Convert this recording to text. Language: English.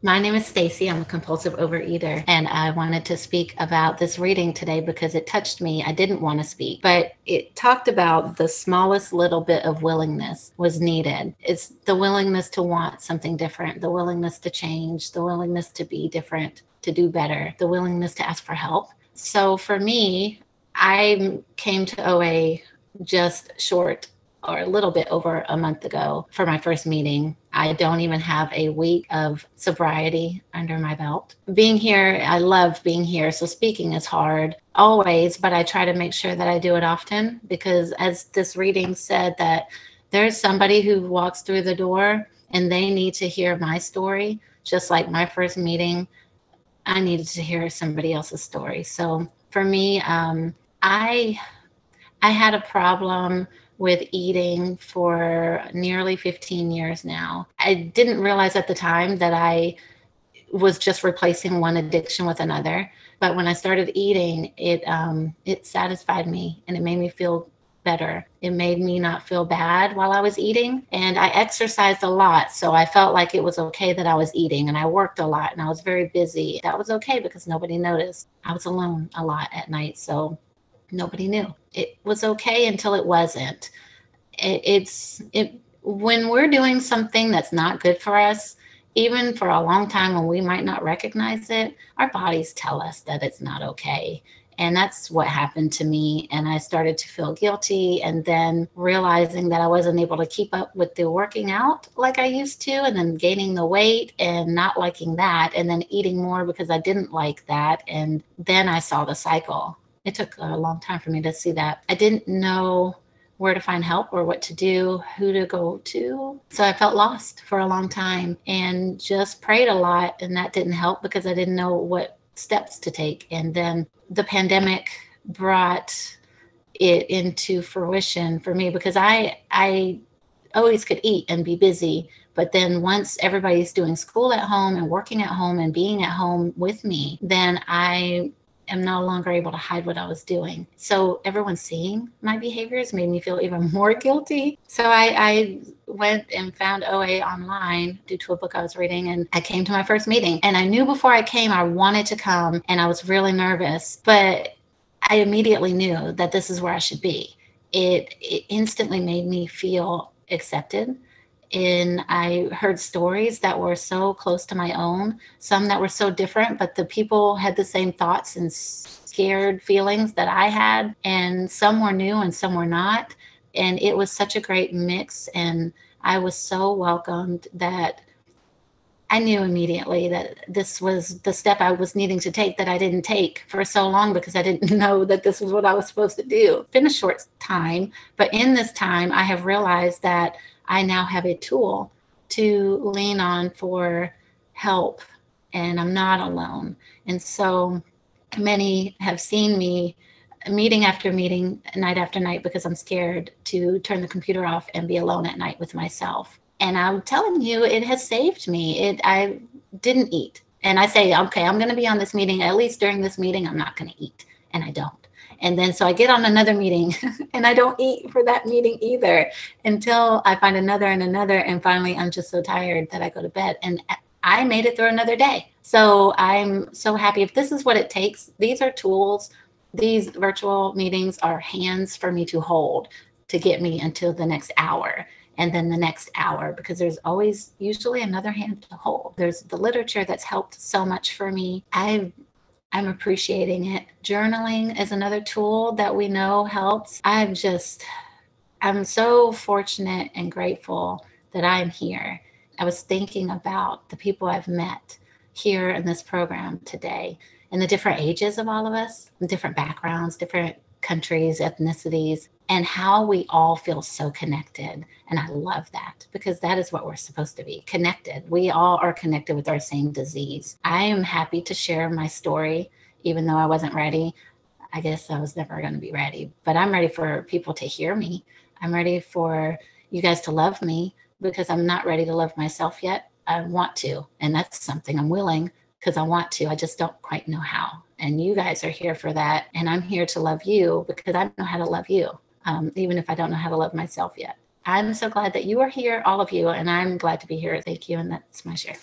My name is Stacey. I'm a compulsive overeater, and I wanted to speak about this reading today because it touched me. I didn't want to speak, but it talked about the smallest little bit of willingness was needed. It's the willingness to want something different, the willingness to change, the willingness to be different, to do better, the willingness to ask for help. So for me, I came to OA just short or a little bit over a month ago for my first meeting. I don't even have a week of sobriety under my belt. Being here, I love being here. So speaking is hard always, but I try to make sure that I do it often because, as this reading said, that there's somebody who walks through the door and they need to hear my story, just like my first meeting. I needed to hear somebody else's story. So for me, um, I I had a problem with eating for nearly 15 years now. I didn't realize at the time that I was just replacing one addiction with another. But when I started eating, it um, it satisfied me and it made me feel better. It made me not feel bad while I was eating. And I exercised a lot. So I felt like it was okay that I was eating. And I worked a lot and I was very busy. That was okay because nobody noticed. I was alone a lot at night. So nobody knew. It was okay until it wasn't. It, it's it when we're doing something that's not good for us, even for a long time when we might not recognize it, our bodies tell us that it's not okay. And that's what happened to me. And I started to feel guilty. And then realizing that I wasn't able to keep up with the working out like I used to, and then gaining the weight and not liking that, and then eating more because I didn't like that. And then I saw the cycle it took a long time for me to see that. I didn't know where to find help or what to do, who to go to. So I felt lost for a long time and just prayed a lot. And that didn't help because I didn't know what steps to take. And then the pandemic brought it into fruition for me because I, I, always could eat and be busy but then once everybody's doing school at home and working at home and being at home with me then i am no longer able to hide what I was doing. So everyone seeing my behaviors made me feel even more guilty. So I, I went and found OA online due to a book I was reading, and I came to my first meeting. And I knew before I came I wanted to come, and I was really nervous, but I immediately knew that this is where I should be. It, it instantly made me feel accepted and I heard stories that were so close to my own, some that were so different, but the people had the same thoughts and scared feelings that I had, and some were new and some were not. And it was such a great mix, and I was so welcomed that I knew immediately that this was the step I was needing to take that I didn't take for so long because I didn't know that this was what I was supposed to do. Been a short time, but in this time, I have realized that I now have a tool to lean on for help and I'm not alone. And so many have seen me meeting after meeting, night after night, because I'm scared to turn the computer off and be alone at night with myself. And I'm telling you, it has saved me. It I didn't eat. And I say, okay, I'm going to be on this meeting. At least during this meeting, I'm not going to eat. And I don't. And then so I get on another meeting and I don't eat for that meeting either until I find another and another. And finally, I'm just so tired that I go to bed. And I made it through another day. So I'm so happy. If this is what it takes, these are tools. These virtual meetings are hands for me to hold to get me until the next hour and then the next hour because there's always usually another hand to hold. There's the literature that's helped so much for me. I've I'm appreciating it. Journaling is another tool that we know helps. I'm just, I'm so fortunate and grateful that I'm here. I was thinking about the people I've met here in this program today and the different ages of all of us, different backgrounds, different countries, ethnicities, and how we all feel so connected. And I love that because that is what we're supposed to be connected. We all are connected with our same disease. I am happy to share my story, even though I wasn't ready. I guess I was never going to be ready, but I'm ready for people to hear me. I'm ready for you guys to love me because I'm not ready to love myself yet. I want to, and that's something I'm willing because I want to. I just don't quite know how. And you guys are here for that. And I'm here to love you because I know how to love you, um, even if I don't know how to love myself yet. I'm so glad that you are here, all of you, and I'm glad to be here. Thank you. And that's my share.